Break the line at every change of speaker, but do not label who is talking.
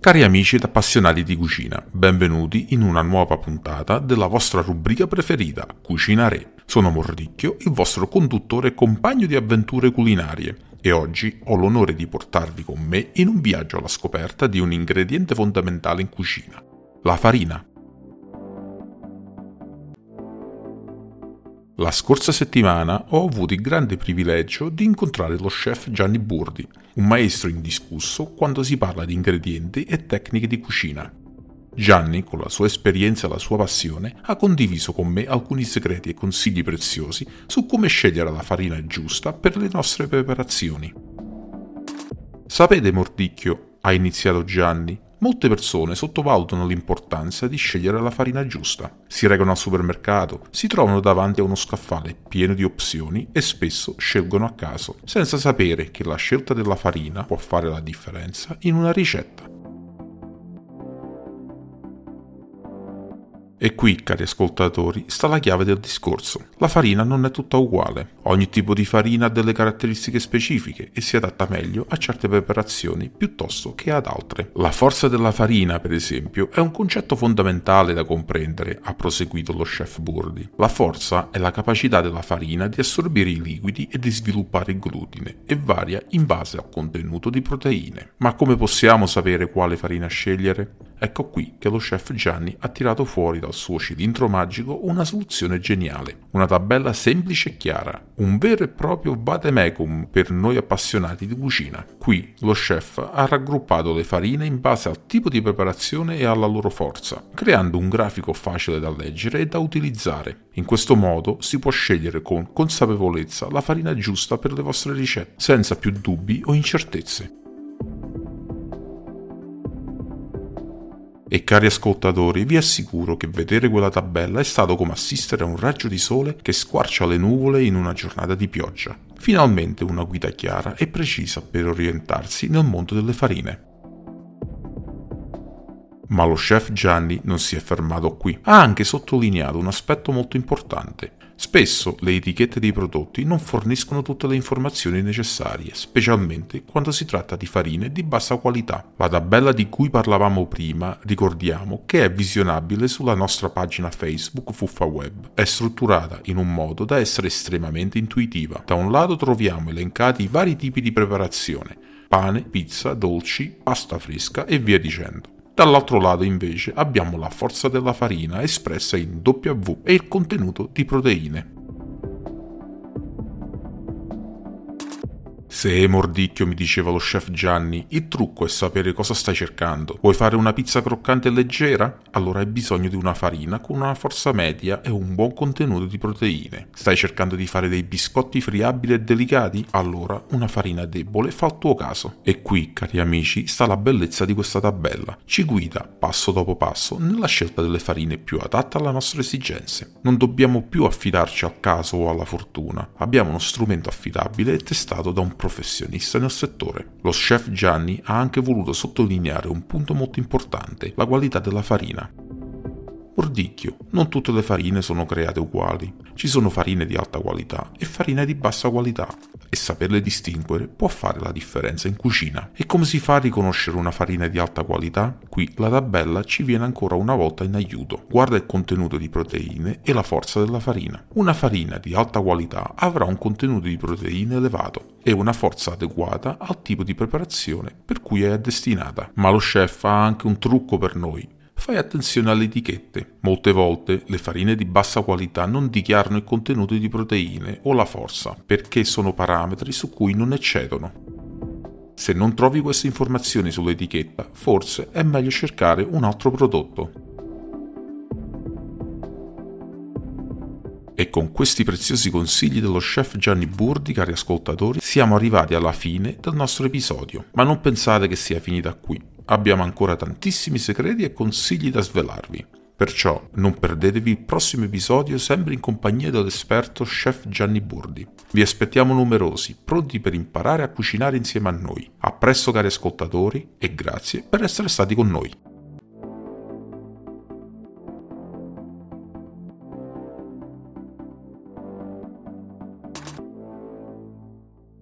Cari amici ed appassionati di cucina, benvenuti in una nuova puntata della vostra rubrica preferita, Cucina Re. Sono Mordicchio, il vostro conduttore e compagno di avventure culinarie, e oggi ho l'onore di portarvi con me in un viaggio alla scoperta di un ingrediente fondamentale in cucina, la farina. La scorsa settimana ho avuto il grande privilegio di incontrare lo chef Gianni Burdi, un maestro indiscusso quando si parla di ingredienti e tecniche di cucina. Gianni, con la sua esperienza e la sua passione, ha condiviso con me alcuni segreti e consigli preziosi su come scegliere la farina giusta per le nostre preparazioni. Sapete, Mordicchio, ha iniziato Gianni, Molte persone sottovalutano l'importanza di scegliere la farina giusta. Si recano al supermercato, si trovano davanti a uno scaffale pieno di opzioni e spesso scelgono a caso, senza sapere che la scelta della farina può fare la differenza in una ricetta. E qui, cari ascoltatori, sta la chiave del discorso. La farina non è tutta uguale. Ogni tipo di farina ha delle caratteristiche specifiche e si adatta meglio a certe preparazioni piuttosto che ad altre. La forza della farina, per esempio, è un concetto fondamentale da comprendere, ha proseguito lo chef Burdi. La forza è la capacità della farina di assorbire i liquidi e di sviluppare il glutine e varia in base al contenuto di proteine. Ma come possiamo sapere quale farina scegliere? Ecco qui che lo chef Gianni ha tirato fuori dal suo cilindro magico una soluzione geniale, una tabella semplice e chiara, un vero e proprio vademecum per noi appassionati di cucina. Qui lo chef ha raggruppato le farine in base al tipo di preparazione e alla loro forza, creando un grafico facile da leggere e da utilizzare. In questo modo si può scegliere con consapevolezza la farina giusta per le vostre ricette, senza più dubbi o incertezze. E cari ascoltatori, vi assicuro che vedere quella tabella è stato come assistere a un raggio di sole che squarcia le nuvole in una giornata di pioggia. Finalmente una guida chiara e precisa per orientarsi nel mondo delle farine. Ma lo chef Gianni non si è fermato qui, ha anche sottolineato un aspetto molto importante. Spesso le etichette dei prodotti non forniscono tutte le informazioni necessarie, specialmente quando si tratta di farine di bassa qualità. La tabella di cui parlavamo prima, ricordiamo che è visionabile sulla nostra pagina Facebook Fuffa Web. È strutturata in un modo da essere estremamente intuitiva. Da un lato troviamo elencati i vari tipi di preparazione, pane, pizza, dolci, pasta fresca e via dicendo. Dall'altro lato invece abbiamo la forza della farina espressa in W e il contenuto di proteine. Se mordicchio, mi diceva lo chef Gianni, il trucco è sapere cosa stai cercando. Vuoi fare una pizza croccante e leggera? Allora hai bisogno di una farina con una forza media e un buon contenuto di proteine. Stai cercando di fare dei biscotti friabili e delicati? Allora una farina debole fa il tuo caso. E qui, cari amici, sta la bellezza di questa tabella. Ci guida, passo dopo passo, nella scelta delle farine più adatte alle nostre esigenze. Non dobbiamo più affidarci al caso o alla fortuna. Abbiamo uno strumento affidabile e testato da un professionista nel settore. Lo chef Gianni ha anche voluto sottolineare un punto molto importante, la qualità della farina. Mordicchio, non tutte le farine sono create uguali. Ci sono farine di alta qualità e farine di bassa qualità e saperle distinguere può fare la differenza in cucina. E come si fa a riconoscere una farina di alta qualità? Qui la tabella ci viene ancora una volta in aiuto. Guarda il contenuto di proteine e la forza della farina. Una farina di alta qualità avrà un contenuto di proteine elevato e una forza adeguata al tipo di preparazione per cui è destinata. Ma lo chef ha anche un trucco per noi Fai attenzione alle etichette. Molte volte le farine di bassa qualità non dichiarano il contenuto di proteine o la forza, perché sono parametri su cui non eccedono. Se non trovi queste informazioni sull'etichetta, forse è meglio cercare un altro prodotto. E con questi preziosi consigli dello chef Gianni Burdi, cari ascoltatori, siamo arrivati alla fine del nostro episodio. Ma non pensate che sia finita qui abbiamo ancora tantissimi segreti e consigli da svelarvi. Perciò non perdetevi il prossimo episodio sempre in compagnia dell'esperto chef Gianni Burdi. Vi aspettiamo numerosi, pronti per imparare a cucinare insieme a noi. A presto cari ascoltatori e grazie per essere stati con noi.